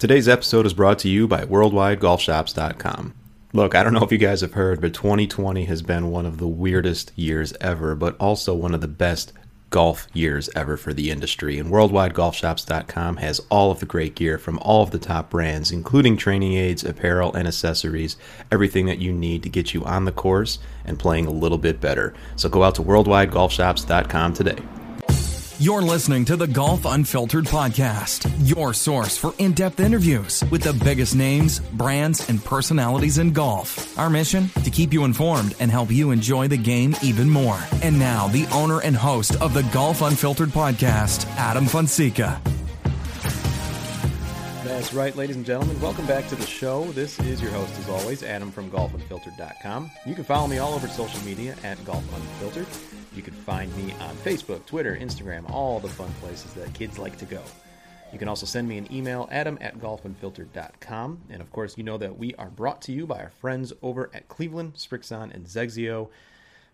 Today's episode is brought to you by WorldwideGolfShops.com. Look, I don't know if you guys have heard, but 2020 has been one of the weirdest years ever, but also one of the best golf years ever for the industry. And WorldwideGolfShops.com has all of the great gear from all of the top brands, including training aids, apparel, and accessories, everything that you need to get you on the course and playing a little bit better. So go out to WorldwideGolfShops.com today. You're listening to the Golf Unfiltered podcast, your source for in depth interviews with the biggest names, brands, and personalities in golf. Our mission? To keep you informed and help you enjoy the game even more. And now, the owner and host of the Golf Unfiltered podcast, Adam Fonseca. That's right, ladies and gentlemen. Welcome back to the show. This is your host, as always, Adam from GolfUnfiltered.com. You can follow me all over social media at Golf Unfiltered. You can find me on Facebook, Twitter, Instagram, all the fun places that kids like to go. You can also send me an email, adam at golfunfiltered.com. And of course, you know that we are brought to you by our friends over at Cleveland, Srixon, and XXIO.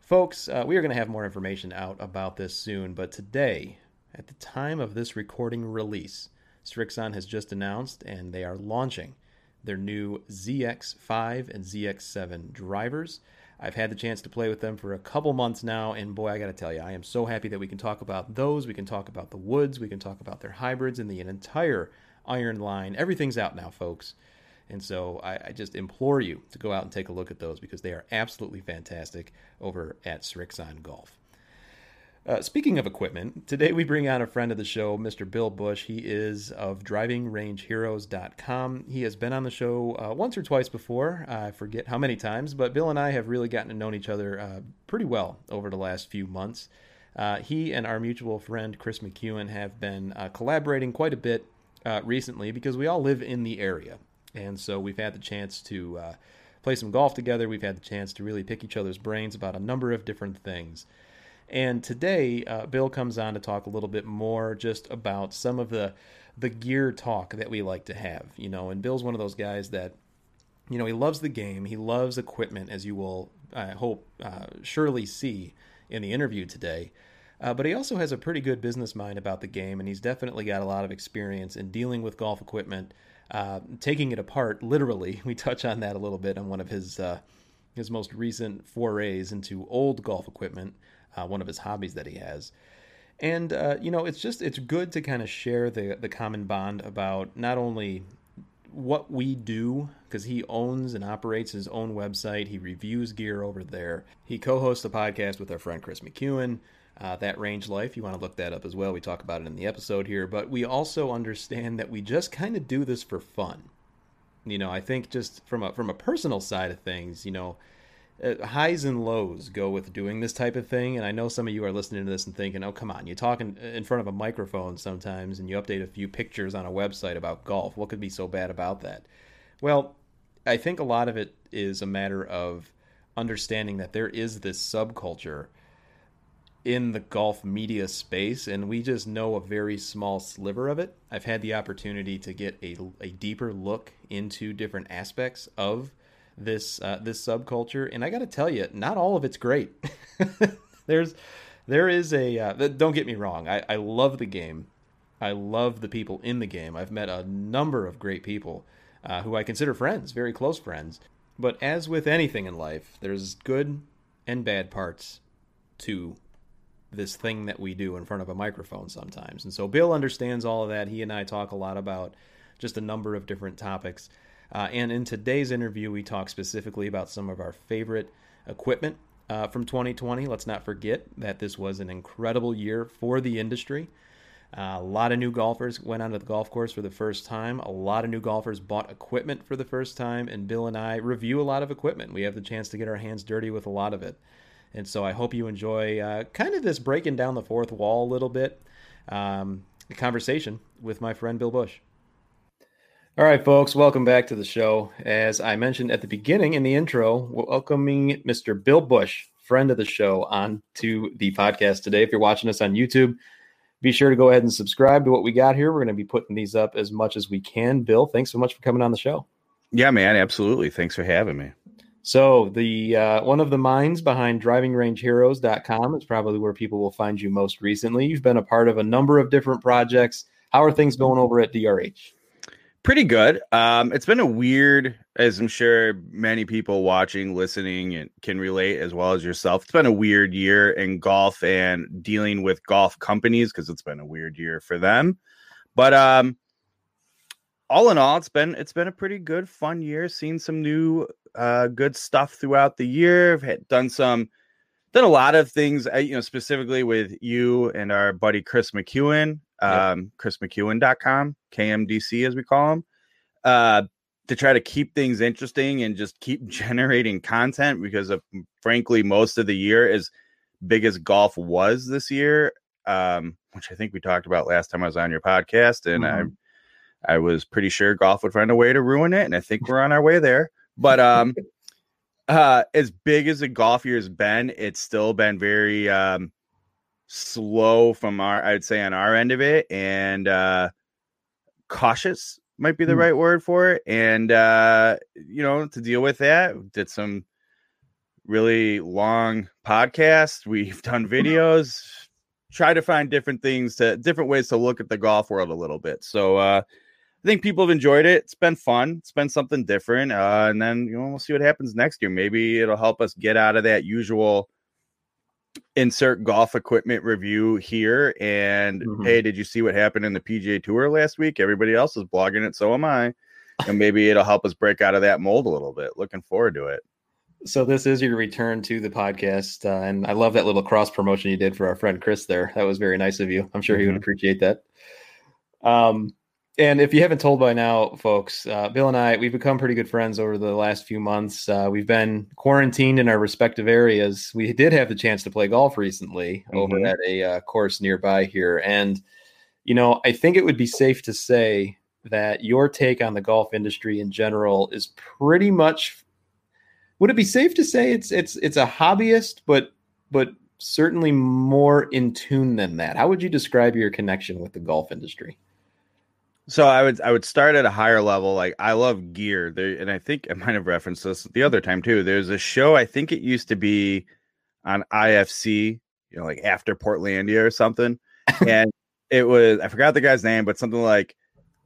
Folks, uh, we are going to have more information out about this soon, but today, at the time of this recording release, Srixon has just announced and they are launching their new ZX5 and ZX7 drivers. I've had the chance to play with them for a couple months now, and boy, I got to tell you, I am so happy that we can talk about those. We can talk about the woods, we can talk about their hybrids, and the entire iron line. Everything's out now, folks. And so I, I, just implore you to go out and take a look at those because they are absolutely fantastic over at Srixon Golf. Uh, speaking of equipment, today we bring on a friend of the show, Mr. Bill Bush. He is of DrivingRangeHeroes.com. He has been on the show uh, once or twice before. I forget how many times, but Bill and I have really gotten to know each other uh, pretty well over the last few months. Uh, he and our mutual friend, Chris McEwen, have been uh, collaborating quite a bit uh, recently because we all live in the area. And so we've had the chance to play some golf together. We've had the chance to really pick each other's brains about a number of different things. And today, uh, Bill comes on to talk a little bit more just about some of the the gear talk that we like to have. You know, and Bill's one of those guys that, you know, he loves the game. He loves equipment, as you will, I hope, uh, surely see in the interview today. Uh, but he also has a pretty good business mind about the game, and he's definitely got a lot of experience in dealing with golf equipment, uh, taking it apart literally. We touch on that a little bit on one of his uh, his most recent forays into old golf equipment uh, one of his hobbies that he has. And uh, you know, it's just it's good to kind of share the the common bond about not only what we do because he owns and operates his own website. He reviews gear over there. He co-hosts a podcast with our friend Chris McEwen. Uh, that range life you want to look that up as well we talk about it in the episode here but we also understand that we just kind of do this for fun you know i think just from a from a personal side of things you know uh, highs and lows go with doing this type of thing. And I know some of you are listening to this and thinking, oh, come on, you're talking in front of a microphone sometimes and you update a few pictures on a website about golf. What could be so bad about that? Well, I think a lot of it is a matter of understanding that there is this subculture in the golf media space, and we just know a very small sliver of it. I've had the opportunity to get a, a deeper look into different aspects of this uh, this subculture, and I got to tell you, not all of it's great. There's there is a uh, don't get me wrong, I, I love the game. I love the people in the game. I've met a number of great people uh, who I consider friends, very close friends. But as with anything in life, there's good and bad parts to this thing that we do in front of a microphone sometimes. And so Bill understands all of that. He and I talk a lot about just a number of different topics. Uh, and in today's interview, we talk specifically about some of our favorite equipment uh, from 2020. Let's not forget that this was an incredible year for the industry. Uh, a lot of new golfers went onto the golf course for the first time. A lot of new golfers bought equipment for the first time, and Bill and I review a lot of equipment. We have the chance to get our hands dirty with a lot of it. And so I hope you enjoy uh, kind of this breaking down the fourth wall a little bit um, conversation with my friend Bill Bush. All right, folks, welcome back to the show. As I mentioned at the beginning in the intro, welcoming Mr. Bill Bush, friend of the show, on to the podcast today. If you're watching us on YouTube, be sure to go ahead and subscribe to what we got here. We're going to be putting these up as much as we can. Bill, thanks so much for coming on the show. Yeah, man, absolutely. Thanks for having me. So, the uh, one of the minds behind drivingrangeheroes.com is probably where people will find you most recently. You've been a part of a number of different projects. How are things going over at DRH? Pretty good. Um, it's been a weird, as I'm sure many people watching, listening, and can relate as well as yourself. It's been a weird year in golf and dealing with golf companies because it's been a weird year for them. But um, all in all, it's been it's been a pretty good, fun year. Seen some new, uh, good stuff throughout the year. I've had, done some, done a lot of things. Uh, you know, specifically with you and our buddy Chris McEwen um, yep. chrismcEwen.com, KMDC as we call him, uh, to try to keep things interesting and just keep generating content because of frankly most of the year as big as golf was this year, um, which I think we talked about last time I was on your podcast, and mm-hmm. I I was pretty sure golf would find a way to ruin it, and I think we're on our way there. But um, uh, as big as the golf year has been, it's still been very um slow from our I'd say on our end of it and uh cautious might be the mm. right word for it and uh you know to deal with that did some really long podcasts we've done videos try to find different things to different ways to look at the golf world a little bit so uh I think people have enjoyed it. It's been fun. It's been something different. Uh, and then you know we'll see what happens next year. Maybe it'll help us get out of that usual insert golf equipment review here. And mm-hmm. hey, did you see what happened in the PGA Tour last week? Everybody else is blogging it, so am I. And maybe it'll help us break out of that mold a little bit. Looking forward to it. So this is your return to the podcast, uh, and I love that little cross promotion you did for our friend Chris. There, that was very nice of you. I'm sure mm-hmm. he would mm-hmm. appreciate that. Um, and if you haven't told by now, folks, uh, Bill and I, we've become pretty good friends over the last few months. Uh, we've been quarantined in our respective areas. We did have the chance to play golf recently mm-hmm. over at a uh, course nearby here. And, you know, I think it would be safe to say that your take on the golf industry in general is pretty much would it be safe to say it's it's it's a hobbyist but but certainly more in tune than that how would you describe your connection with the golf industry so I would I would start at a higher level. Like I love gear. There and I think I might have referenced this the other time too. There's a show, I think it used to be on IFC, you know, like after Portlandia or something. and it was I forgot the guy's name, but something like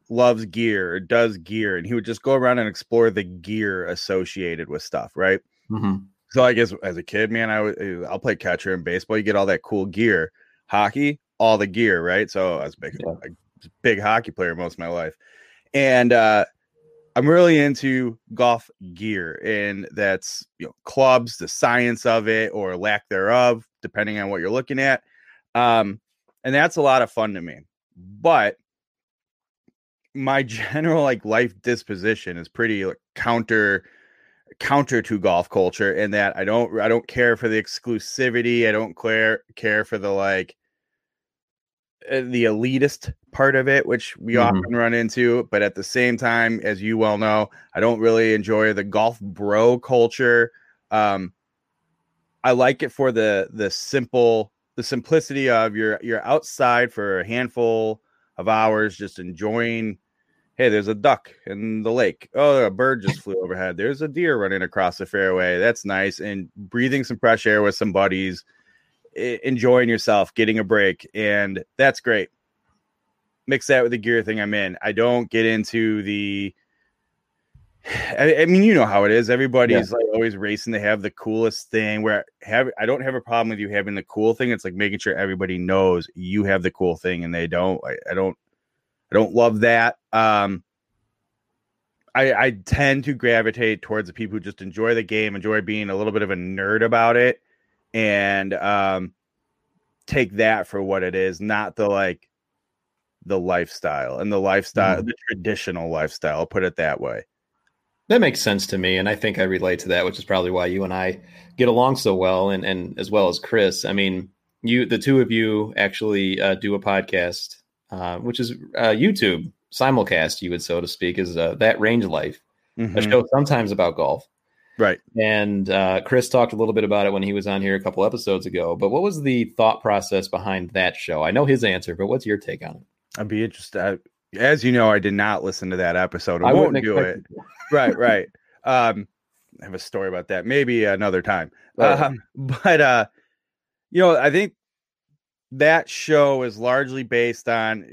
loves gear or does gear. And he would just go around and explore the gear associated with stuff, right? Mm-hmm. So I guess as a kid, man, I would I'll play catcher in baseball. You get all that cool gear. Hockey, all the gear, right? So I was big, yeah big hockey player most of my life, and uh, I'm really into golf gear, and that's you know clubs, the science of it or lack thereof, depending on what you're looking at. Um, and that's a lot of fun to me. But my general like life disposition is pretty like counter counter to golf culture in that I don't I don't care for the exclusivity. I don't care care for the like the elitist part of it, which we mm-hmm. often run into. But at the same time, as you well know, I don't really enjoy the golf bro culture. Um, I like it for the the simple the simplicity of you're you're outside for a handful of hours, just enjoying. Hey, there's a duck in the lake. Oh, a bird just flew overhead. There's a deer running across the fairway. That's nice. And breathing some fresh air with some buddies enjoying yourself, getting a break, and that's great. Mix that with the gear thing I'm in. I don't get into the. I, I mean, you know how it is. Everybody's yeah. like always racing to have the coolest thing. Where have I don't have a problem with you having the cool thing. It's like making sure everybody knows you have the cool thing, and they don't. I, I don't. I don't love that. Um, I, I tend to gravitate towards the people who just enjoy the game, enjoy being a little bit of a nerd about it, and um, take that for what it is, not the like the lifestyle and the lifestyle, mm. the traditional lifestyle. put it that way. That makes sense to me, and I think I relate to that, which is probably why you and I get along so well, and and as well as Chris. I mean, you, the two of you, actually uh, do a podcast, uh, which is uh, YouTube simulcast, you would so to speak, is uh, that range life, Mhm. a show sometimes about golf. Right. And uh, Chris talked a little bit about it when he was on here a couple episodes ago. But what was the thought process behind that show? I know his answer, but what's your take on it? I'd be interested. I- As you know, I did not listen to that episode. I, I won't do it. right, right. Um, I have a story about that. Maybe another time. Right. Um, but uh, you know, I think that show is largely based on.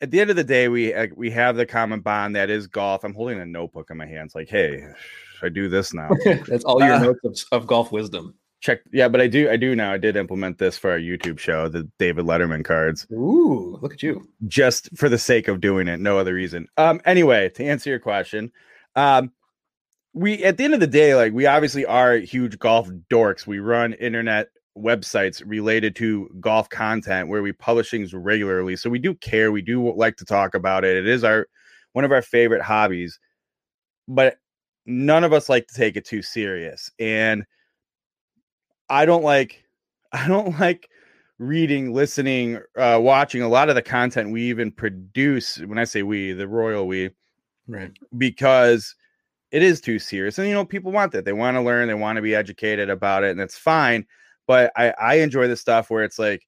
At the end of the day, we uh, we have the common bond that is golf. I'm holding a notebook in my hands, like, hey, I do this now? That's all your Uh, notes of, of golf wisdom. Check. Yeah, but I do. I do now. I did implement this for our YouTube show, the David Letterman cards. Ooh, look at you. just for the sake of doing it, no other reason. Um, anyway, to answer your question, um, we at the end of the day, like we obviously are huge golf dorks. We run internet websites related to golf content where we publish things regularly. So we do care. We do like to talk about it. It is our one of our favorite hobbies, but none of us like to take it too serious. And I don't like I don't like reading, listening, uh, watching a lot of the content we even produce. When I say we, the royal we, Right. because it is too serious. And you know, people want that. They want to learn, they want to be educated about it, and that's fine. But I, I enjoy the stuff where it's like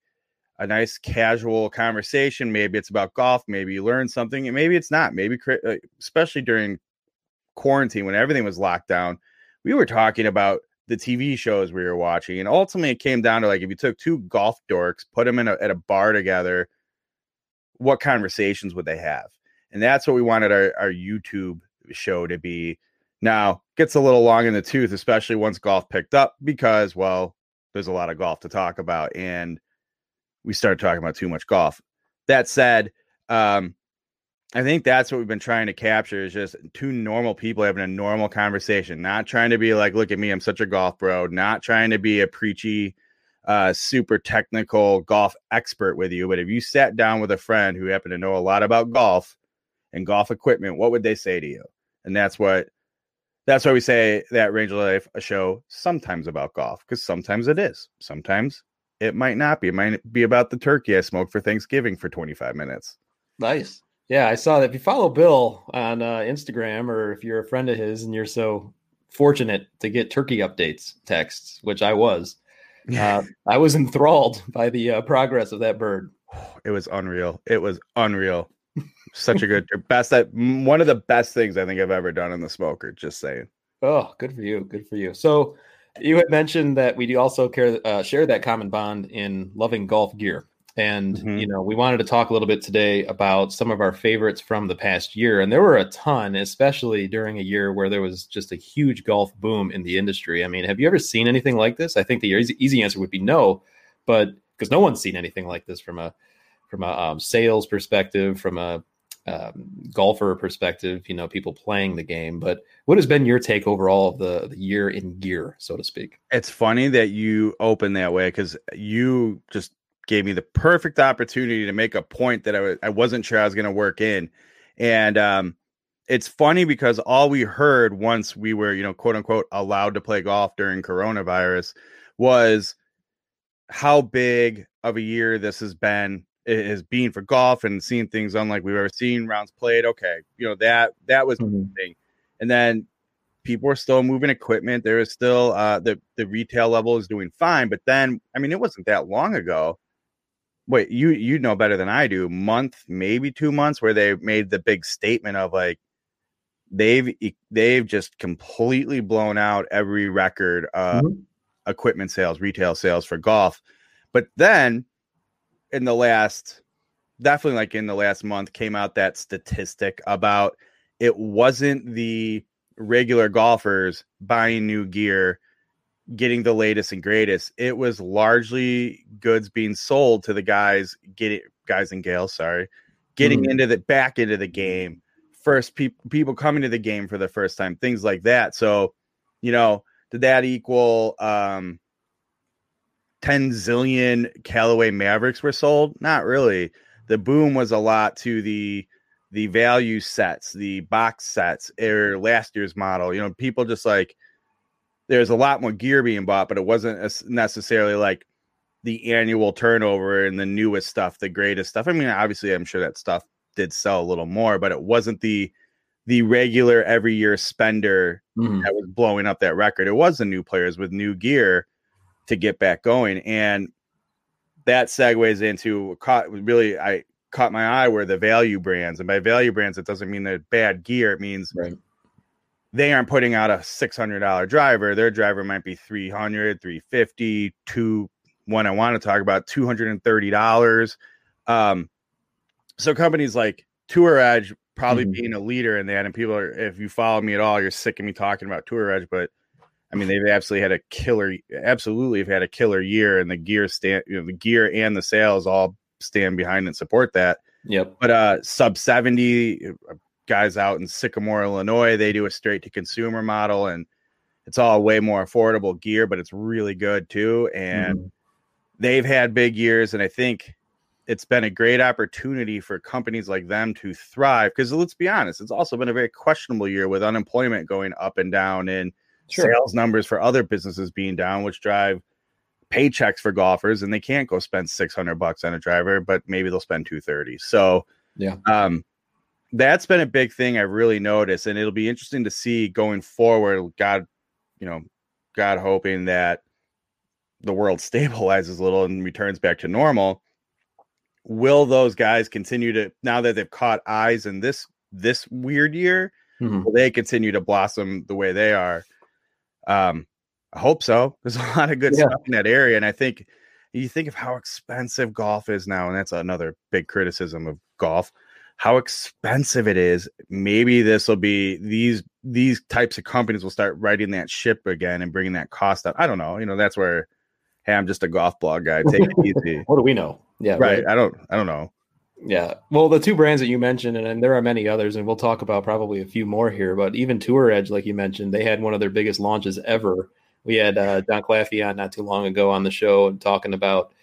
a nice casual conversation. Maybe it's about golf, maybe you learn something, and maybe it's not. Maybe uh, especially during quarantine when everything was locked down, we were talking about the TV shows we were watching. And ultimately it came down to like if you took two golf dorks, put them in a, at a bar together, what conversations would they have? And that's what we wanted our, our YouTube show to be. Now, gets a little long in the tooth, especially once golf picked up, because, well, there's a lot of golf to talk about. And we started talking about too much golf. That said, um, I think that's what we've been trying to capture is just two normal people having a normal conversation, not trying to be like, look at me, I'm such a golf bro, not trying to be a preachy, uh, super technical golf expert with you. But if you sat down with a friend who happened to know a lot about golf and golf equipment, what would they say to you? And that's what that's why we say that Range of Life, a show sometimes about golf, because sometimes it is. Sometimes it might not be. It might be about the turkey I smoked for Thanksgiving for 25 minutes. Nice. Yeah, I saw that. If you follow Bill on uh, Instagram, or if you're a friend of his and you're so fortunate to get turkey updates texts, which I was, uh, I was enthralled by the uh, progress of that bird. It was unreal. It was unreal. Such a good best that one of the best things I think I've ever done in the smoker. Just saying. Oh, good for you. Good for you. So you had mentioned that we do also care, uh, share that common bond in loving golf gear. And, Mhm. you know, we wanted to talk a little bit today about some of our favorites from the past year. And there were a ton, especially during a year where there was just a huge golf boom in the industry. I mean, have you ever seen anything like this? I think the easy, easy answer would be no, but because no one's seen anything like this from a from a um, sales perspective, from a um, golfer perspective, you know, people playing the game. But what has been your take overall of the, the year in gear, so to speak? It's funny that you open that way because you just gave me the perfect opportunity to make a point that I w- I wasn't sure I was going to work in. And um, it's funny because all we heard once we were, you know, quote unquote, allowed to play golf during coronavirus was how big of a year this has been it has been for golf and seeing things unlike we've ever seen rounds played okay you know that that was Mhm. thing and then people are still moving equipment there is still uh the the retail level is doing fine but then i mean it wasn't that long ago wait you you know better than i do month maybe two months where they made the big statement of like they've they've just completely blown out every record uh Mhm. equipment sales retail sales for golf but then in the last definitely like in the last month came out that statistic about it wasn't the regular golfers buying new gear getting the latest and greatest it was largely goods being sold to the guys getting guys and gals sorry getting Mhm. into the back into the game first people people coming to the game for the first time things like that so you know did that equal um 10 zillion Callaway Mavericks were sold? Not really. The boom was a lot to the the value sets, the box sets, or last year's model. You know, people just like there's a lot more gear being bought, but it wasn't necessarily like the annual turnover and the newest stuff, the greatest stuff. I mean, obviously, I'm sure that stuff did sell a little more, but it wasn't the the regular every year spender Mhm. that was blowing up that record. It was the new players with new gear to get back going, and that segues into caught really I caught my eye were the value brands, and by value brands it doesn't mean they're bad gear. It means Right. They aren't putting out a six hundred dollar driver. Their driver might be 300, 350, two one I want to talk about two hundred and thirty dollars. Um, so companies like Tour Edge probably Mhm. being a leader in that, and people are if you follow me at all, you're sick of me talking about Tour Edge, but I mean they've absolutely had a killer, absolutely have had a killer year, and the gear stand, you know, the gear and the sales all stand behind and support that Yep. but uh sub 70 uh, guys out in sycamore illinois they do a straight to consumer model and it's all way more affordable gear but it's really good too and Mhm. they've had big years and i think it's been a great opportunity for companies like them to thrive because let's be honest it's also been a very questionable year with unemployment going up and down and Sure. sales numbers for other businesses being down which drive paychecks for golfers and they can't go spend 600 bucks on a driver but maybe they'll spend 230 so Yeah. um that's been a big thing i've really noticed and it'll be interesting to see going forward god you know god hoping that the world stabilizes a little and returns back to normal will those guys continue to now that they've caught eyes in this this weird year Mhm. will they continue to blossom the way they are um i hope so there's a lot of good Yeah. stuff in that area and i think you think of how expensive golf is now and that's another big criticism of golf how expensive it is maybe this will be these these types of companies will start writing that ship again and bringing that cost up i don't know you know that's where hey i'm just a golf blog guy take it easy What do we know? Yeah. right i don't i don't know Yeah. Well, the two brands that you mentioned, and, and there are many others, and we'll talk about probably a few more here, but even Tour Edge, like you mentioned, they had one of their biggest launches ever. We had uh, Jon Claffey on not too long ago on the show and talking about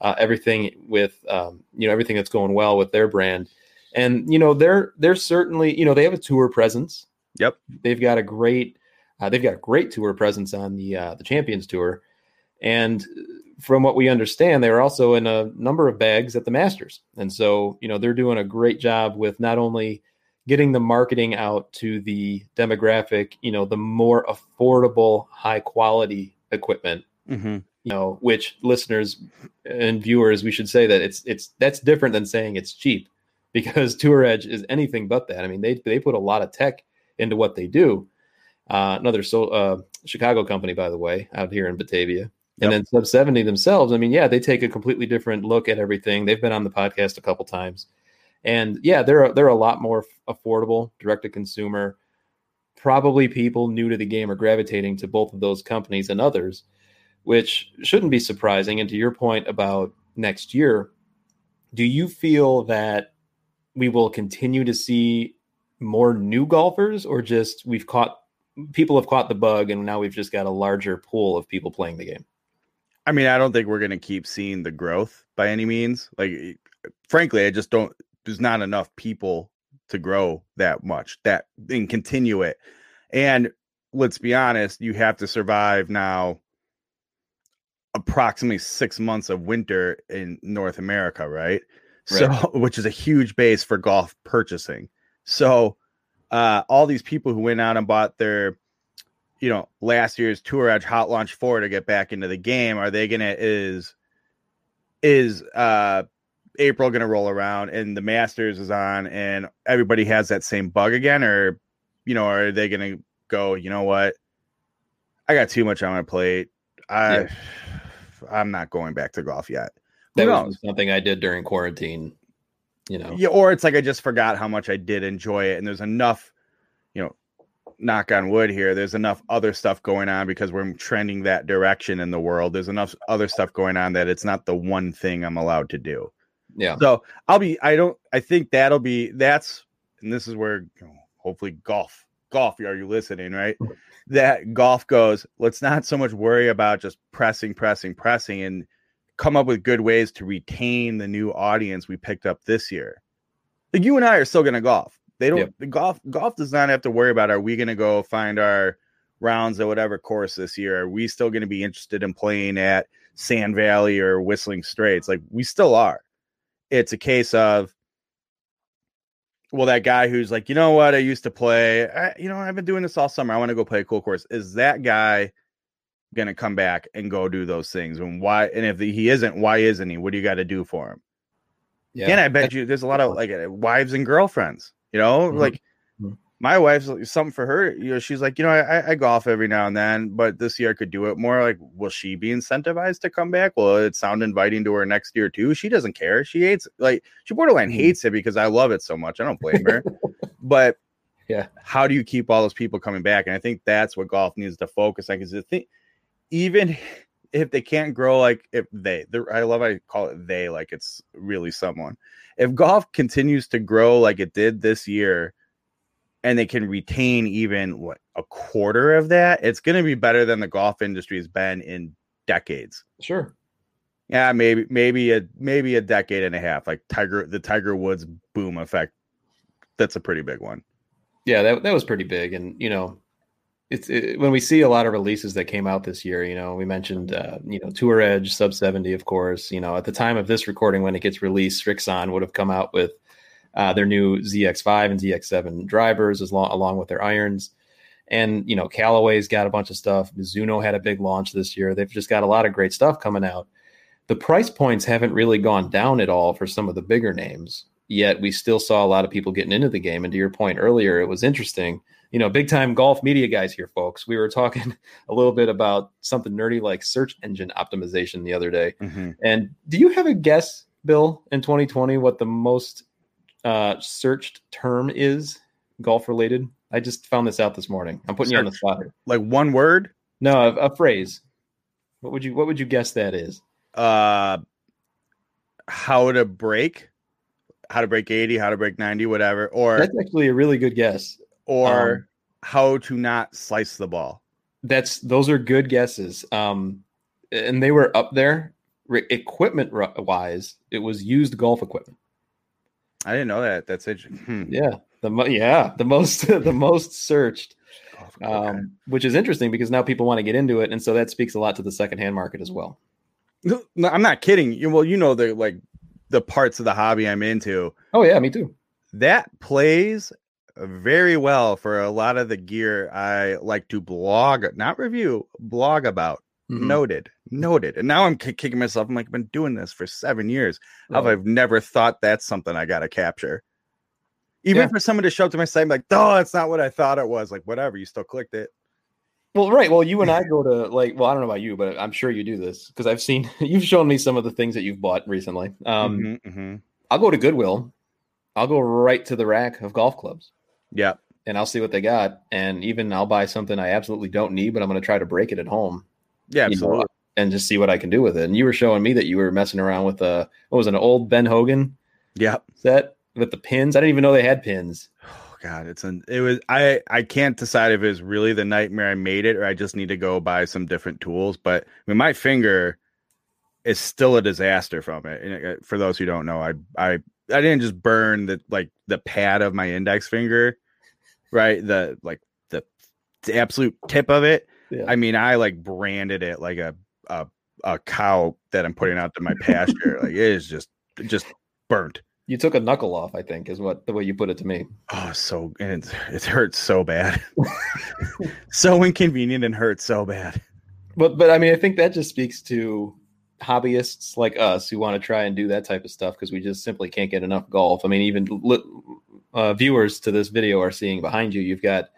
uh, everything with, um, you know, everything that's going well with their brand. And, you know, they're, they're certainly, you know, they have a tour presence. Yep. They've got a great, uh, they've got a great tour presence on the, uh, the Champions Tour. And from what we understand, they were also in a number of bags at the Masters. And so, you know, they're doing a great job with not only getting the marketing out to the demographic, you know, the more affordable, high quality equipment, mm-hmm. you know, which listeners and viewers, we should say that it's it's that's different than saying it's cheap because Tour Edge is anything but that. I mean, they they put a lot of tech into what they do. Uh, another so uh, Chicago company, by the way, out here in Batavia. And then Sub 70 themselves, I mean, yeah, they take a completely different look at everything. They've been on the podcast a couple times. And yeah, they're they're a lot more affordable, direct to consumer. Probably people new to the game are gravitating to both of those companies and others, which shouldn't be surprising. And to your point about next year, do you feel that we will continue to see more new golfers or just we've caught people have caught the bug and now we've just got a larger pool of people playing the game? I mean, I don't think we're going to keep seeing the growth by any means. Like, frankly, I just don't. There's not enough people to grow that much that and continue it. And let's be honest, you have to survive now. Approximately six months of winter in North America, right? So, which is a huge base for golf purchasing. So, uh, all these people who went out and bought their you know, last year's Tour Edge Hot Launch 4 to get back into the game, are they gonna is is uh April gonna roll around and the Masters is on and everybody has that same bug again, or you know, are they gonna go, you know what? I got too much on my plate. I Yeah. I'm not going back to golf yet. That was something I did during quarantine. You know, Yeah, or it's like I just forgot how much I did enjoy it, and there's enough, you know, knock on wood here. There's enough other stuff going on because we're trending that direction in the world. There's enough other stuff going on that it's not the one thing I'm allowed to do. yeah, So I'll be. I don't. I think that'll be. That's and this is where you know, hopefully golf. Golf, are you listening? Right. That golf goes. Let's not so much worry about just pressing, pressing, pressing, and come up with good ways to retain the new audience we picked up this year. Like you and I are still going to golf. They don't. Yep. The golf golf does not have to worry about. Are we going to go find our rounds at whatever course this year? Are we still going to be interested in playing at Sand Valley or Whistling Straits? Like we still are. It's a case of well, that guy who's like, you know what, I used to play, I, you know, I've been doing this all summer. I want to go play a cool course. Is that guy going to come back and go do those things? And why? And if he isn't, why isn't he? What do you got to do for him? Yeah. And I bet you there's a lot of like wives and girlfriends, you know, mm-hmm. like my wife's something for her. You know, she's like, you know, I, I golf every now and then, but this year I could do it more. Like, will she be incentivized to come back? Will it sound inviting to her next year too? She doesn't care. She hates like she borderline mm-hmm. hates it because I love it so much. I don't blame her. but yeah, how do you keep all those people coming back? And I think that's what golf needs to focus on. Because the thing, even if they can't grow, like if they, I love I call it they, like it's really someone. If golf continues to grow like it did this year and they can retain even what a quarter of that, it's going to be better than the golf industry has been in decades. Sure. Yeah, maybe maybe a maybe a decade and a half, like Tiger the Tiger Woods boom effect. That's a pretty big one. Yeah, that that was pretty big, and you know, it's it, when we see a lot of releases that came out this year. You know, we mentioned uh, you know Tour Edge sub seventy, of course. You know, at the time of this recording, when it gets released, Srixon would have come out with uh, their new ZX5 and ZX7 drivers, as long, along with their irons. And you know, Callaway's got a bunch of stuff. Mizuno had a big launch this year. They've just got a lot of great stuff coming out. The price points haven't really gone down at all for some of the bigger names. Yet we still saw a lot of people getting into the game. And to your point earlier, it was interesting. You know, big time golf media guys here, folks. We were talking a little bit about something nerdy like search engine optimization the other day. Mm-hmm. And do you have a guess, Bill, in 2020, what the most uh, searched term is golf related? I just found this out this morning. I'm putting Search, you on the spot here. Like one word? No, a, a, phrase. What would you What would you guess that is? Uh, how to break, how to break eighty, how to break ninety, whatever. Or that's actually a really good guess. Or um, how to not slice the ball. That's those are good guesses. Um, and they were up there. Equipment wise, it was used golf equipment. I didn't know that. That's interesting. Hmm. Yeah, the mo- yeah the most the most searched, um, which is interesting because now people want to get into it, and so that speaks a lot to the secondhand market as well. No, I'm not kidding. You well, you know the like the parts of the hobby I'm into. Oh yeah, me too. That plays very well for a lot of the gear I like to blog, not review, blog about. Mm-hmm. Noted, noted. And now I'm k- kicking myself. I'm like, I've been doing this for seven years. Right. I've never thought that's something I got to capture. Even yeah. for someone to show up to my site, like, oh, that's not what I thought it was. Like, whatever, you still clicked it. Well, right. Well, you and I go to like, well, I don't know about you, but I'm sure you do this because I've seen you've shown me some of the things that you've bought recently. Um, mm-hmm, mm-hmm. I'll go to Goodwill. I'll go right to the rack of golf clubs. Yeah. And I'll see what they got. And even I'll buy something I absolutely don't need, but I'm going to try to break it at home. Yeah, absolutely. Know, and just see what I can do with it. And you were showing me that you were messing around with a what was it, an old Ben Hogan yeah set with the pins. I didn't even know they had pins. Oh god, it's an it was I I can't decide if it was really the nightmare I made it or I just need to go buy some different tools. But I mean my finger is still a disaster from it. And uh, for those who don't know, I I I didn't just burn the like the pad of my index finger, right? The like the, the absolute tip of it yeah. I mean, I like branded it like a a a cow that I'm putting out to my pasture. like it is just just burnt. You took a knuckle off, I think, is what the way you put it to me. Oh, so and it, it hurts so bad, so inconvenient and hurts so bad. But but I mean, I think that just speaks to hobbyists like us who want to try and do that type of stuff because we just simply can't get enough golf. I mean, even uh, viewers to this video are seeing behind you. You've got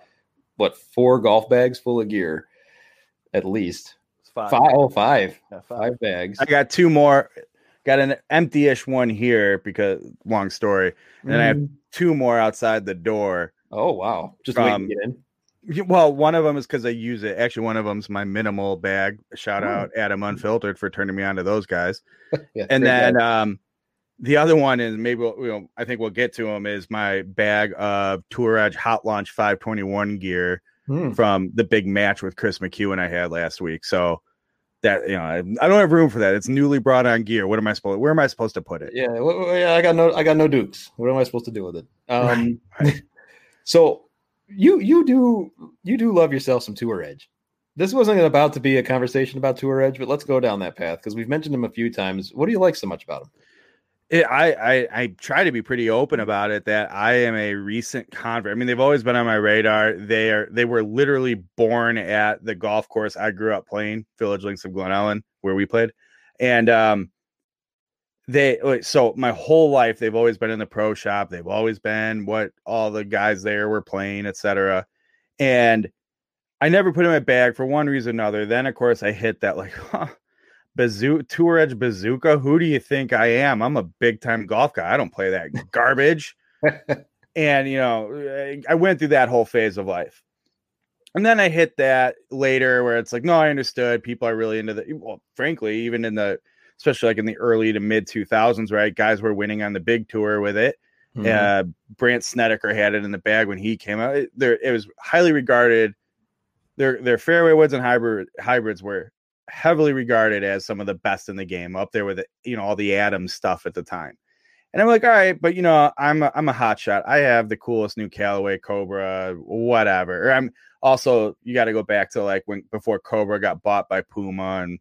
what four golf bags full of gear at least. Five. Five, oh, five. Yeah, five. five bags. I got two more. Got an empty-ish one here because long story, and mm. I have mm. two more outside the door. Oh wow! Just from, waiting to get in. Well, one of them is because I use it. Actually, one of them's my minimal bag. Shout oh. out Adam Unfiltered for turning me on to those guys. yeah, and then um, the other one is maybe we'll, you know, I think we'll get to them is my bag of Tour Edge Hot Launch 521 gear hmm. from the big match with Chris McEwen I had last week. So that you know, I, I, don't have room for that. It's newly brought on gear. What am I supposed? Where am I supposed to put it? Yeah, well, yeah. I got no, I got no dukes. What am I supposed to do with it? Um, right. so you you do you do love yourself some Tour Edge. This wasn't about to be a conversation about Tour Edge, but let's go down that path because we've mentioned him a few times. What do you like so much about him? It, I, I I try to be pretty open about it that I am a recent convert. I mean, they've always been on my radar. They are they were literally born at the golf course I grew up playing, Village Links of Glen Ellyn, where we played, and um, they so my whole life they've always been in the pro shop. They've always been what all the guys there were playing, etc. And I never put in my bag for one reason or another. Then of course I hit that like. Huh, bazoo tour edge bazooka? Who do you think i am? I'm a big time golf guy. I don't play that garbage. And you know i went through that whole phase of life. And then i hit that later where it's like no i understood. People are really into the well frankly even in the especially like in the early to mid 2000s right guys were winning on the big tour with it. Mm-hmm. uh brandt snedeker had it in the bag when he came out. It, there it was highly regarded. Their their fairway woods and hybrid hybrids were heavily regarded as some of the best in the game, up there with you know all the Adams stuff at the time. And I'm like, all right, but you know, I'm a, I'm a hot shot. I have the coolest new Callaway Cobra, whatever. Or I'm also you got to go back to like when before Cobra got bought by Puma, and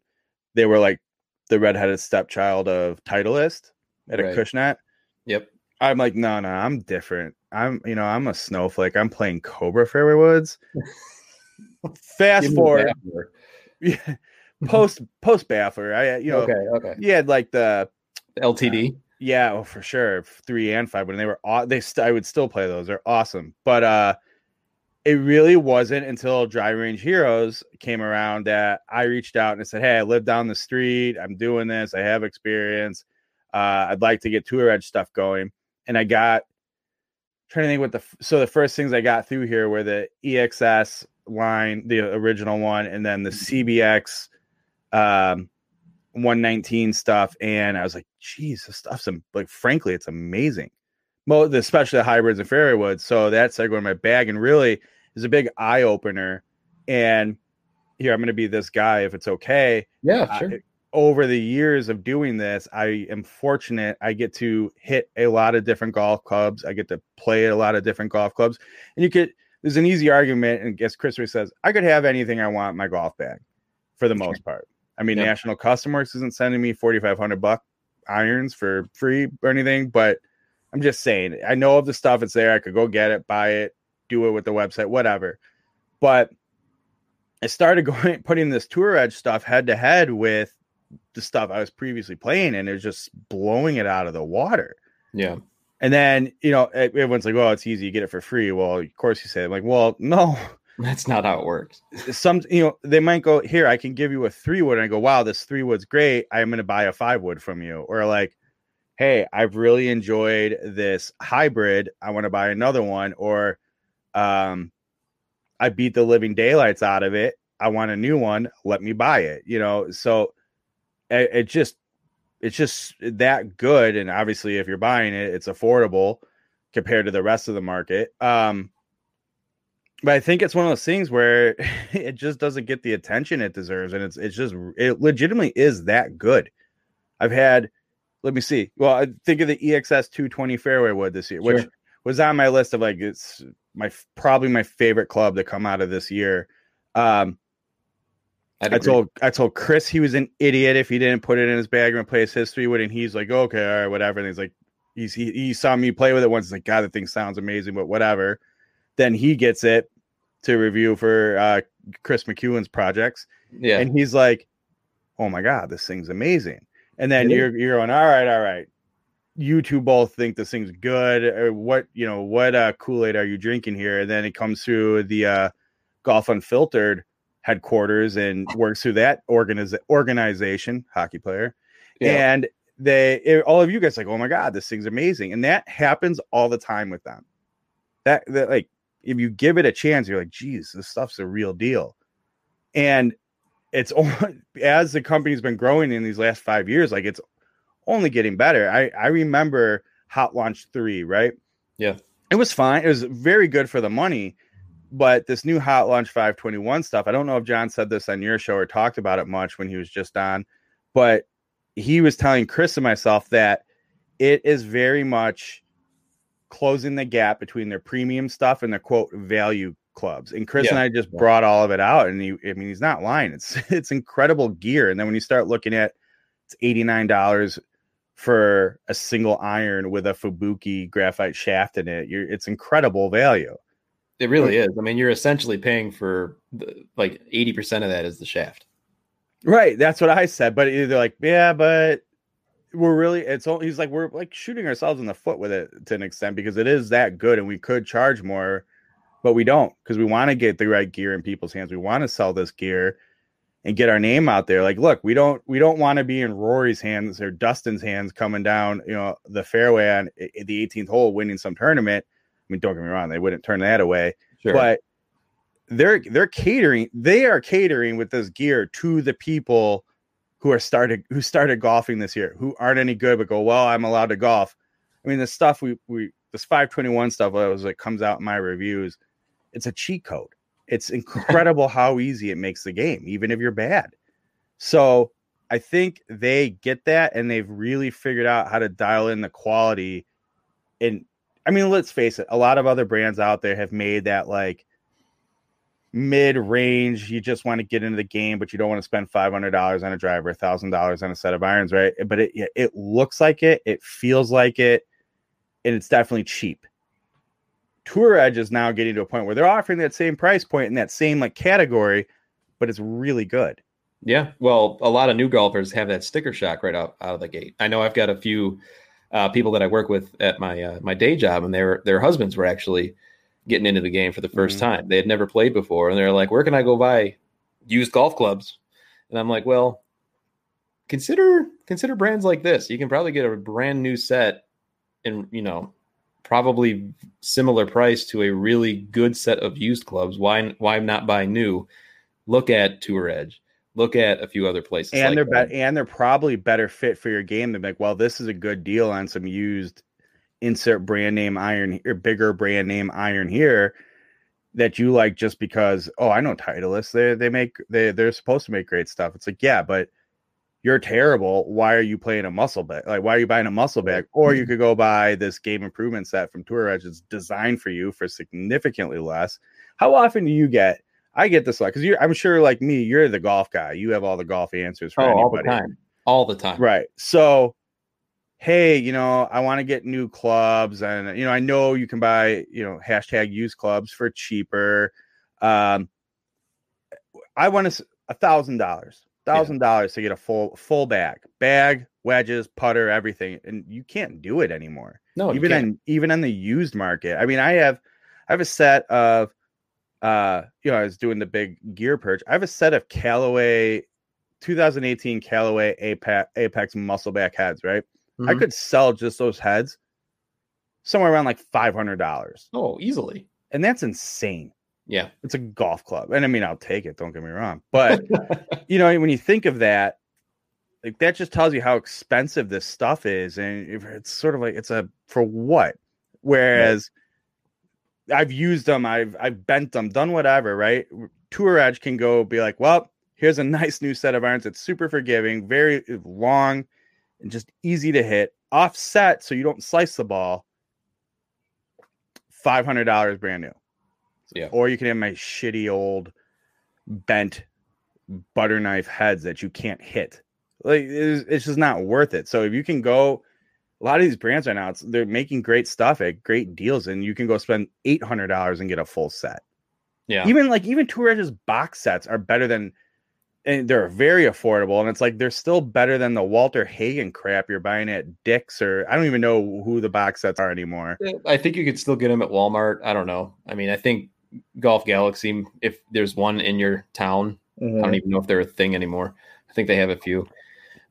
they were like the redheaded stepchild of Titleist at right. Acushnet. Yep. I'm like, no, no, I'm different. I'm, you know, I'm a snowflake. I'm playing Cobra Fairway Woods. Fast forward. Yeah post post Baffler. I you know okay okay you had like the, LTD. Uh, yeah, oh, for sure, three and five. When they were, they st- I would still play those. They're awesome, but uh, it really wasn't until Driving Range Heroes came around that I reached out and said, "Hey, I live down the street. I'm doing this. I have experience. Uh, I'd like to get tour edge stuff going." And I got trying to think what the so the first things I got through here were the EXS line, the original one, and then the CBX um 119 stuff and i was like geez this stuff's like frankly it's amazing well especially the hybrids and fairway woods so that's like going in my bag and really is a big eye opener and here i'm going to be this guy if it's okay yeah sure. Uh, over the years of doing this i am fortunate i get to hit a lot of different golf clubs i get to play at a lot of different golf clubs and you could there's an easy argument and guess chris says i could have anything i want in my golf bag for the sure. most part I mean, yep. National Custom Works isn't sending me 4,500 buck irons for free or anything, but I'm just saying, I know of the stuff. It's there. I could go get it, buy it, do it with the website, whatever. But I started going, putting this Tour Edge stuff head to head with the stuff I was previously playing, and it's just blowing it out of the water. Yeah. And then, you know, everyone's like, well, it's easy. You get it for free. Well, of course you say, I'm like, well, no, That's not how it works. Some, you know, they might go here. I can give you a three wood, and I go, wow, this three wood's great. I'm going to buy a five wood from you, or like, hey, I've really enjoyed this hybrid. I want to buy another one, or um, I beat the living daylights out of it. I want a new one. Let me buy it. You know, so it, it just it's just that good. And obviously, if you're buying it, it's affordable compared to the rest of the market. Um, but I think it's one of those things where it just doesn't get the attention it deserves, and it's it's just it legitimately is that good. I've had, let me see. Well, I think of the EXS 220 fairway wood this year, sure. which was on my list of like it's my probably my favorite club to come out of this year. Um, I told I told Chris he was an idiot if he didn't put it in his bag and play his history wood, and he's like, okay, all right, whatever. And he's like, he's he, he saw me play with it once. He's like, God, the thing sounds amazing, but whatever. Then he gets it to review for uh, Chris McEwen's projects. Yeah. And he's like, Oh my God, this thing's amazing. And then you're you're going, All right, all right. You two both think this thing's good. Or what you know, what uh Kool-Aid are you drinking here? And then it comes through the uh golf unfiltered headquarters and works through that organiz- organization, hockey player. Yeah. And they it, all of you guys like, oh my god, this thing's amazing. And that happens all the time with them. That that like if you give it a chance, you're like, geez, this stuff's a real deal. And it's only, as the company's been growing in these last five years, like it's only getting better. I, I remember Hot Launch 3, right? Yeah. It was fine. It was very good for the money. But this new Hot Launch 521 stuff, I don't know if John said this on your show or talked about it much when he was just on, but he was telling Chris and myself that it is very much closing the gap between their premium stuff and their quote value clubs. And Chris yeah. and I just yeah. brought all of it out. And he, I mean, he's not lying. It's it's incredible gear. And then when you start looking at it's $89 for a single iron with a Fubuki graphite shaft in it. You're, it's incredible value. It really is. I mean, you're essentially paying for the, like 80% of that is the shaft. Right. That's what I said. But they're like, yeah, but we're really, it's all, he's like, we're like shooting ourselves in the foot with it to an extent because it is that good and we could charge more, but we don't because we want to get the right gear in people's hands. We want to sell this gear and get our name out there. Like, look, we don't we don't want to be in Rory's hands or Dustin's hands coming down, you know, the fairway on eh, eh, the 18th hole, winning some tournament. I mean, don't get me wrong, they wouldn't turn that away, sure. but they're they're catering, they are catering with this gear to the people who are started who started golfing this year, who aren't any good, but go, well, I'm allowed to golf. I mean, the stuff we we this 521 stuff that was like comes out in my reviews, it's a cheat code it's incredible how easy it makes the game, even if you're bad. So I think they get that and they've really figured out how to dial in the quality. And I mean, let's face it, a lot of other brands out there have made that like mid range. You just want to get into the game, but you don't want to spend five hundred dollars on a driver, thousand dollars on a set of irons, right? But it it looks like it, it feels like it, and it's definitely cheap. Tour Edge is now getting to a point where they're offering that same price point in that same like category, but it's really good. Yeah, well, a lot of new golfers have that sticker shock right out, out of the gate. I know I've got a few uh, people that I work with at my uh, my day job, and their their husbands were actually getting into the game for the 1st mm-hmm. time. They had never played before, and they're like, "Where can I go buy used golf clubs?" And I'm like, "Well, consider consider brands like this. You can probably get a brand new set and you know probably similar price to a really good set of used clubs. Why why not buy new? Look at Tour Edge. Look at a few other places. And like they're be- and they're probably better fit for your game than like, well, this is a good deal on some used insert brand name iron or bigger brand name iron here that you like just because oh I know Titleist they they make they they're supposed to make great stuff. It's like yeah, but you're terrible. Why are you playing a muscle back? Like, why are you buying a muscle back? Or you could go buy this game improvement set from Tour Edge. It's designed for you for significantly less. How often do you get? I get this a lot because you're. I'm sure, like me, you're the golf guy. You have all the golf answers for oh, anybody. all the time. All the time. Right. So, hey, you know, I want to get new clubs, and you know, I know you can buy, you know, hashtag used clubs for cheaper. Um, I want to a thousand dollars thousand dollars to get a full full bag, bag, wedges, putter, everything, and you can't do it anymore. No, even in even in the used market. I mean, I have I have a set of uh you know I was doing the big gear purge. I have a set of Callaway 2018 Callaway Apex, Apex muscleback heads. Right, mm-hmm. I could sell just those heads somewhere around like five hundred dollars. Oh, easily, and that's insane. Yeah. It's a golf club. And I mean, I'll take it, don't get me wrong. But you know, when you think of that, like that just tells you how expensive this stuff is. And it's sort of like it's a for what? Whereas right. I've used them, I've I've bent them, done whatever, right? Tour Edge can go be like, well, here's a nice new set of irons. It's super forgiving, very long and just easy to hit, offset so you don't slice the ball. Five hundred dollars brand new. Yeah. Or you can have my shitty old bent butter knife heads that you can't hit. Like it's, it's just not worth it. So if you can go, a lot of these brands right now, they're making great stuff at great deals, and you can go spend eight hundred dollars and get a full set. Yeah. Even like even Tour Edge's box sets are better than and they're very affordable and it's like they're still better than the Walter Hagen crap you're buying at Dick's or I don't even know who the box sets are anymore. I think you could still get them at Walmart. I don't know. I mean, I think Golf Galaxy, if there's one in your town, mm-hmm. I don't even know if they're a thing anymore. I think they have a few.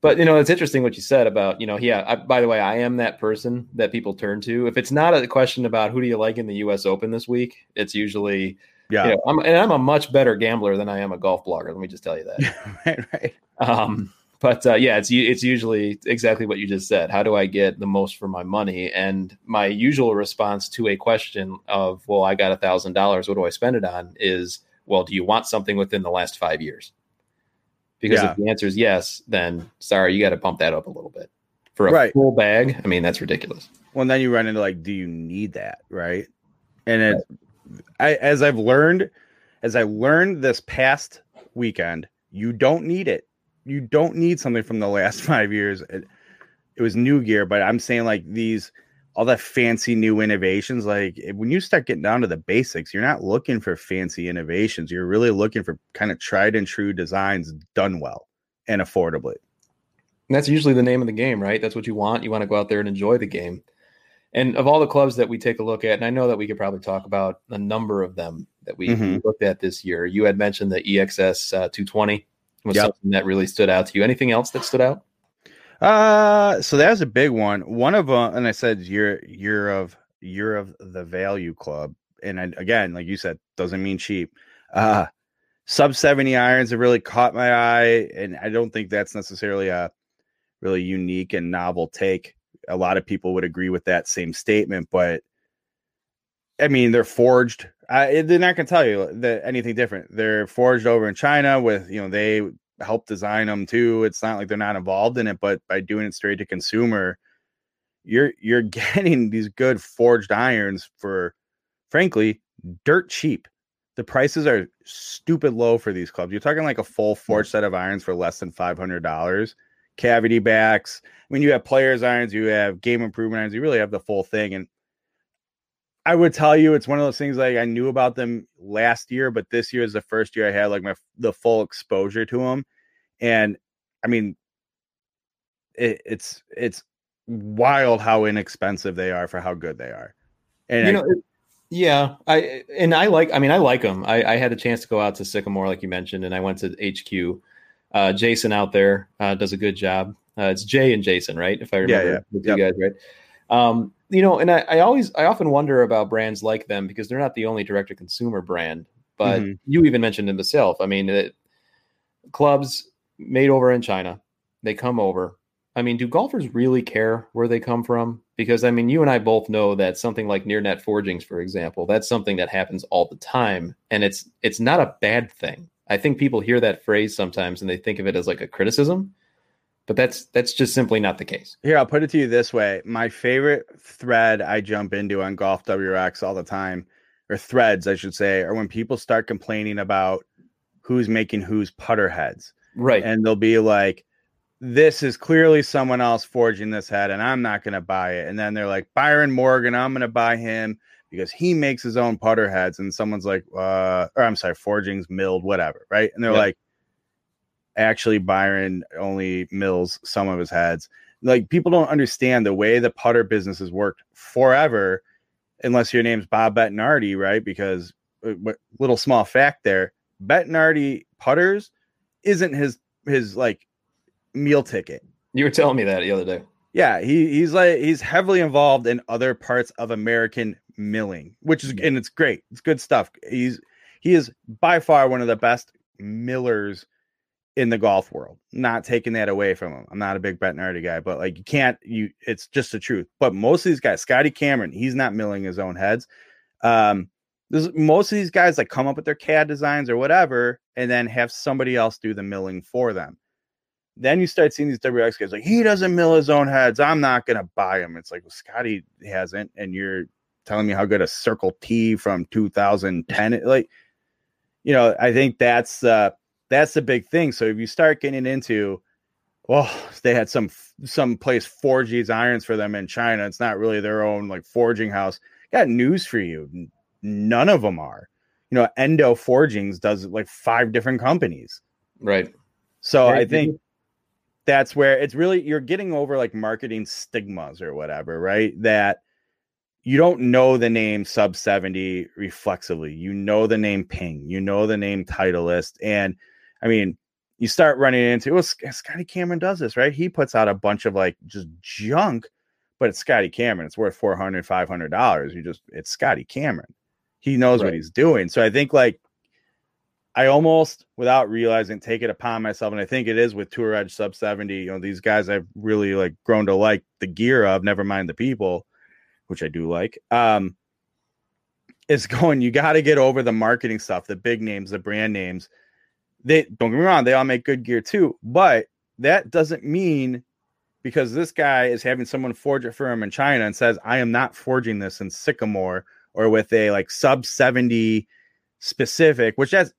But you know, it's interesting what you said about you know, yeah. I, by the way, I am that person that people turn to. If it's not a question about who do you like in the U.S. Open this week, it's usually yeah. You know, I'm, and I'm a much better gambler than I am a golf blogger. Let me just tell you that. right, right. Um, but uh, yeah, it's it's usually exactly what you just said. How do I get the most for my money? And my usual response to a question of, "Well, I got a thousand dollars. What do I spend it on?" is, "Well, do you want something within the last five years?" Because yeah. if the answer is yes, then sorry, you got to bump that up a little bit for a right. full bag. I mean, that's ridiculous. Well, then you run into like, do you need that, right? And it, right. I, as I've learned, as I learned this past weekend, you don't need it you don't need something from the last five years. it was new gear, but I'm saying like these all the fancy new innovations. Like eh, when you start getting down to the basics, you're not looking for fancy innovations. You're really looking for kind of tried and true designs done well and affordably. And that's usually the name of the game, right? That's what you want. You want to go out there and enjoy the game. And of all the clubs that we take a look at, and I know that we could probably talk about a number of them that we mm-hmm. looked at this year. You had mentioned the EXS uh, 220 was yep. something that really stood out to you. Anything else that stood out? Uh, so that was a big one. One of them, and I said year year of year of the value club, and I, again, like you said, doesn't mean cheap. Uh, sub seventy irons have really caught my eye, and I don't think that's necessarily a really unique and novel take. A lot of people would agree with that same statement, but I mean, they're forged. they're not going to tell you that anything different. They're forged over in China with, you know, they help design them too. It's not like they're not involved in it, but by doing it straight to consumer, you're you're getting these good forged irons for, frankly, dirt cheap. The prices are stupid low for these clubs. You're talking like a full hmm. forged set of irons for less than five hundred dollars. Cavity backs. I mean, you have players irons, you have game improvement irons. You really have the full thing, and I would tell you it's one of those things like I knew about them last year, but this year is the first year I had like my the full exposure to them, and I mean, it, it's it's wild how inexpensive they are for how good they are. And you know, I, yeah, I and I like. I mean, I like them. I, I, had a chance to go out to Sycamore, like you mentioned, and I went to HQ. Uh, Jason out there uh, does a good job. Uh, it's Jay and Jason, right? If I remember, yeah, yeah. you yep. guys, right? Um, you know, and I, I, always, I often wonder about brands like them because they're not the only direct to consumer brand. But mm-hmm. you even mentioned them yourself. I mean, it, clubs made over in China, they come over. I mean, do golfers really care where they come from? Because I mean, you and I both know that something like near net forgings, for example, that's something that happens all the time, and it's it's not a bad thing. I think people hear that phrase sometimes and they think of it as like a criticism but that's that's just simply not the case. Here, I'll put it to you this way: my favorite thread I jump into on Golf WRX all the time, or threads, I should say, are when people start complaining about who's making whose putter heads, right? And they'll be like, "This is clearly someone else forging this head, and I'm not going to buy it." And then they're like, "Byron Morgan, I'm going to buy him." Because he makes his own putter heads, and someone's like, uh, or I'm sorry, forgings, milled, whatever, right? And they're yep. like, actually Byron only mills some of his heads. Like people don't understand the way the putter business has worked forever, unless your name's Bob Bettinardi, right? Because uh, little small fact there, Bettinardi putters isn't his his like meal ticket. You were telling me that the other day. Yeah, he he's like he's heavily involved in other parts of American milling, which is and it's great. It's good stuff. He's he is by far one of the best millers in the golf world. Not taking that away from him. I'm not a big Bettinardi guy, but like you can't you it's just the truth. But most of these guys, Scotty Cameron, he's not milling his own heads. Um there's most of these guys like come up with their CAD designs or whatever and then have somebody else do the milling for them. Then you start seeing these WX guys like he doesn't mill his own heads. I'm not gonna buy him. It's like well, Scotty hasn't, and you're telling me how good a Circle T from 2010 like you know, I think that's uh that's the big thing. So if you start getting into, well, they had some some place forge these irons for them in China. It's not really their own like forging house. Got news for you. None of them are. You know, Endo Forgings does like five different companies. Right. So right. I think that's where it's really you're getting over like marketing stigmas or whatever, right? That you don't know the name sub 70 reflexively. You know the name ping, you know the name titleist and I mean, you start running into well, Scotty Cameron does this, right? He puts out a bunch of like just junk, but it's Scotty Cameron. It's worth 400 $500. You just, it's Scotty Cameron. He knows right. what he's doing. So I think like, I almost, without realizing, take it upon myself, and I think it is with Tour Edge Sub 70. You know, these guys I've really like grown to like the gear of, never mind the people, which I do like. Um, it's going, you got to get over the marketing stuff, the big names, the brand names, they don't get me wrong, they all make good gear too, but that doesn't mean because this guy is having someone forge it for him in China and says, I am not forging this in Sycamore or with a like sub 70 specific, which has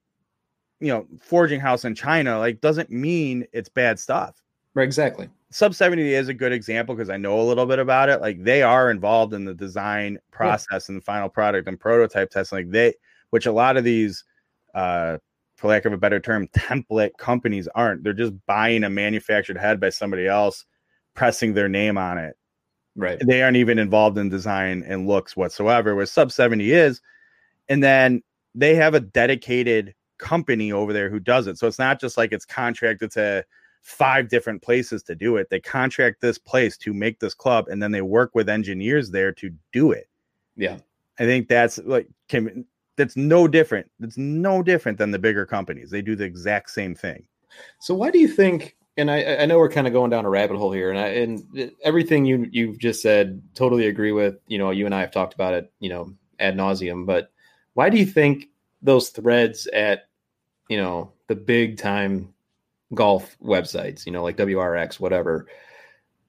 you know, forging house in China, like doesn't mean it's bad stuff. Right, exactly. Sub 70 is a good example because I know a little bit about it. Like they are involved in the design process yeah. and the final product and prototype testing. Like they, which a lot of these, uh, for lack of a better term, template companies aren't. They're just buying a manufactured head by somebody else, pressing their name on it. Right. They aren't even involved in design and looks whatsoever, where Sub 70 is. And then they have a dedicated company over there who does it. So it's not just like it's contracted to five different places to do it. They contract this place to make this club and then they work with engineers there to do it. Yeah. I think that's like can that's no different. It's no different than the bigger companies. They do the exact same thing. So why do you think? And I, I know we're kind of going down a rabbit hole here, and I, and everything you you've just said, totally agree with. You know, you and I have talked about it, you know, ad nauseum. But why do you think those threads at, you know, the big time golf websites, you know, like WRX, whatever,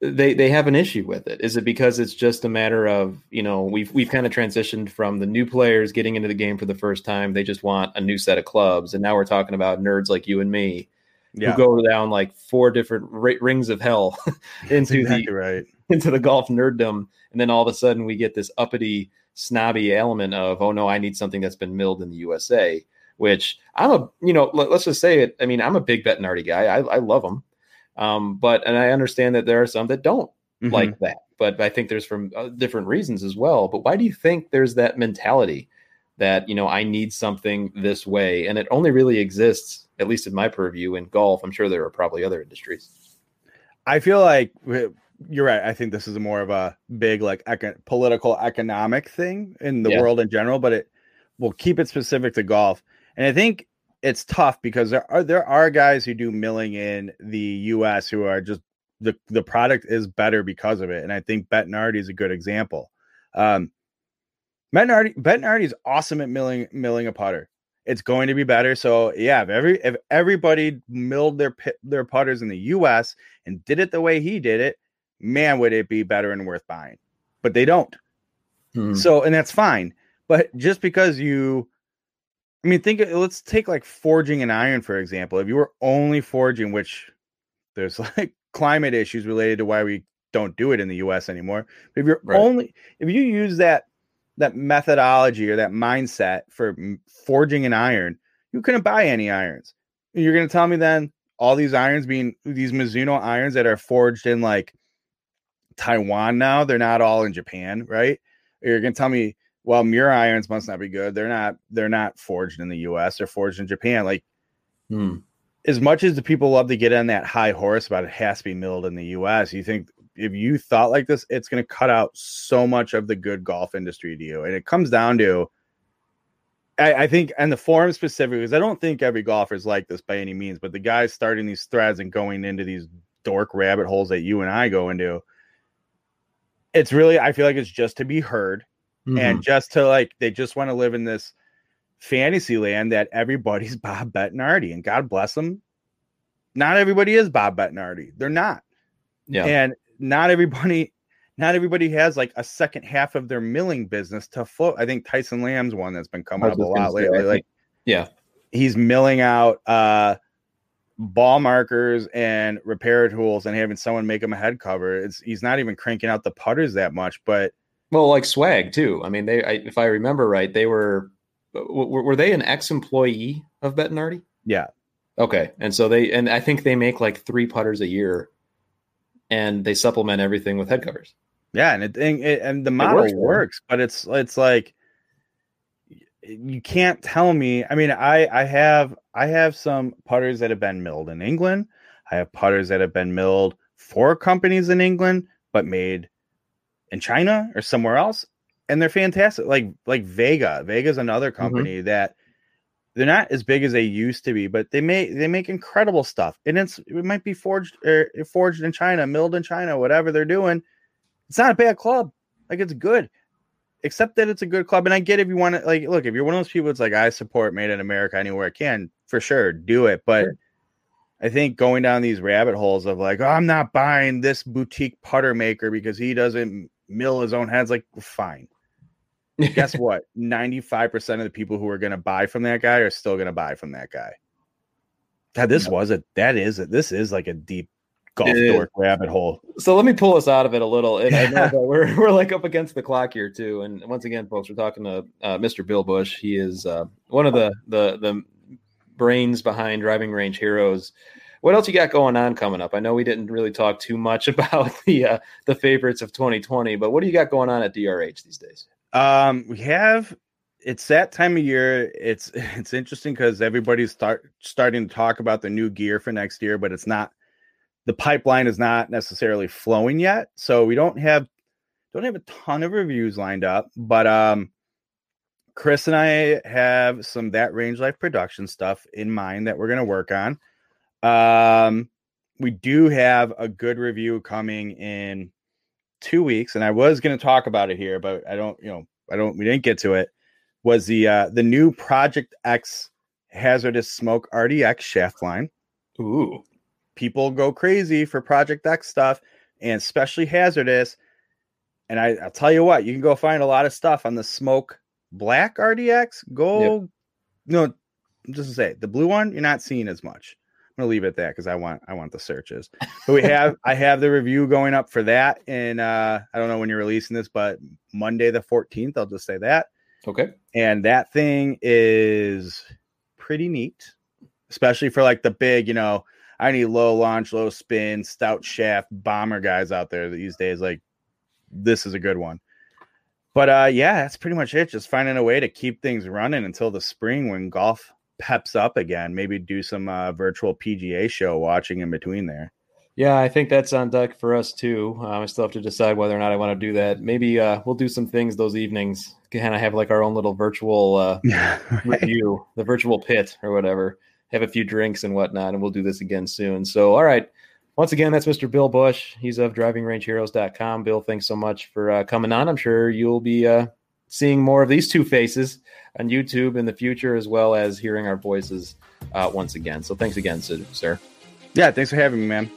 they they have an issue with it. Is it because it's just a matter of you know we've we've kind of transitioned from the new players getting into the game for the first time. They just want a new set of clubs, and now we're talking about nerds like you and me yeah. who go down like four different r- rings of hell into exactly the right into the golf nerddom, and then all of a sudden we get this uppity snobby element of oh no, I need something that's been milled in the USA. Which I'm a you know let, us just say it. I mean I'm a big Bettinardi guy. I, I love them. Um, but and I understand that there are some that don't mm-hmm. like that, but I think there's from uh, different reasons as well. But why do you think there's that mentality that you know I need something this way, and it only really exists, at least in my purview, in golf. I'm sure there are probably other industries. I feel like you're right. I think this is more of a big like eco- political economic thing in the yeah. world in general, but it will keep it specific to golf. And I think it's tough because there are there are guys who do milling in the US who are just the the product is better because of it. And I think Bettinardi is a good example. Um Bettinardi Bettinardi is awesome at milling milling a putter. It's going to be better. So yeah, if every if everybody milled their their putters in the US and did it the way he did it, man, would it be better and worth buying. But they don't. Hmm. So and that's fine. But just because you I mean, think uh, let's take like forging an iron for example. If you were only forging, which there's like climate issues related to why we don't do it in the U.S. anymore. But if you're right. only if you use that that methodology or that mindset for forging an iron, you couldn't buy any irons. You're going to tell me then all these irons being these Mizuno irons that are forged in like Taiwan now, they're not all in Japan, right? You're going to tell me well, Miura irons must not be good. They're not. They're not forged in the U.S. They're forged in Japan. Like, hmm. as much as the people love to get on that high horse about it has to be milled in the U.S., you think if you thought like this, it's going to cut out so much of the good golf industry to you. And it comes down to, I, I think, and the forum specifically, because I don't think every golfer is like this by any means, but the guys starting these threads and going into these dork rabbit holes that you and I go into, it's really, I feel like it's just to be heard mm-hmm. and just to like they just want to live in this fantasy land that everybody's Bob Bettinardi, and God bless them. Not everybody is Bob Bettinardi. They're not. Yeah. And not everybody, not everybody has like a second half of their milling business to float. I think Tyson Lamb's one that's been coming up a lot lately. like, yeah, he's milling out uh ball markers and repair tools and having someone make him a head cover. It's he's not even cranking out the putters that much, but well, like swag too. I mean, they, I, if I remember right, they were, uh, were, were they an ex-employee of Bettinardi? Yeah. Okay, and so they, and I think they make like three putters a year, and they supplement everything with head covers. Yeah, and it, and, and the model works, works, but it's it's like you can't tell me. I mean, I I have I have some putters that have been milled in England. I have putters that have been milled for companies in England, but made in China or somewhere else, and they're fantastic. Like like Vega, Vega's another mm-hmm. company mm-hmm. that they're not as big as they used to be, but they make they make incredible stuff, and it's it might be forged or er, forged in China, milled in China, whatever they're doing. It's not a bad club, like it's good, except that it's a good club. And I get if you want to like look if you're one of those people, it's like I support Made in America anywhere I can for sure, do it, but. Sure I think going down these rabbit holes of like, oh, I'm not buying this boutique putter maker because he doesn't mill his own heads, like, fine. Guess what? 95% of the people who are going to buy from that guy are still going to buy from that guy. That this was a that is a, this is like a deep golf dork rabbit hole. So let me pull us out of it a little. And I know that we're we're like up against the clock here too. And once again, folks, we're talking to uh, Mr. Bill Bush. He is uh, one of the the the brains behind Driving Range Heroes. What else you got going on coming up? I know we didn't really talk too much about the uh, the favorites of 2020, but what do you got going on at DRH these days? Um, we have it's that time of year. It's it's interesting because everybody's start starting to talk about the new gear for next year, but it's not the pipeline is not necessarily flowing yet. So we don't have don't have a ton of reviews lined up, but um Chris and I have some that range life production stuff in mind that we're going to work on. Um we do have a good review coming in 2 weeks and I was going to talk about it here, but I don't, you know, I don't we didn't get to it. Was the uh the new Project X HZRDUS smoke RDX shaft line. Ooh people go crazy for Project X stuff and especially HZRDUS. And I, I'll tell you what, you can go find a lot of stuff on the smoke black RDX. Go, yep. no, just to say the blue one, you're not seeing as much. I'm gonna leave it at that because I want I want the searches. But we have I have the review going up for that, and uh, I don't know when you're releasing this, but Monday the 14th. I'll just say that. Okay. And that thing is pretty neat, especially for like the big, you know, I need low launch, low spin, stout shaft bomber guys out there these days. Like this is a good one. But uh yeah, that's pretty much it. Just finding a way to keep things running until the spring when golf peps up again. Maybe do some uh, virtual PGA show watching in between there. Yeah, I think that's on deck for us too. Um, I still have to decide whether or not I want to do that. Maybe uh, we'll do some things those evenings. Kind of have like our own little virtual uh, right. review, the virtual pit or whatever have a few drinks and whatnot, and we'll do this again soon. So, all right. Once again, that's Mr. Bill Bush. He's of drivingrangeheroes.com. Bill, thanks so much for uh, coming on. I'm sure you'll be uh, seeing more of these two faces on YouTube in the future, as well as hearing our voices uh, once again. So, thanks again, sir. Yeah, thanks for having me, man.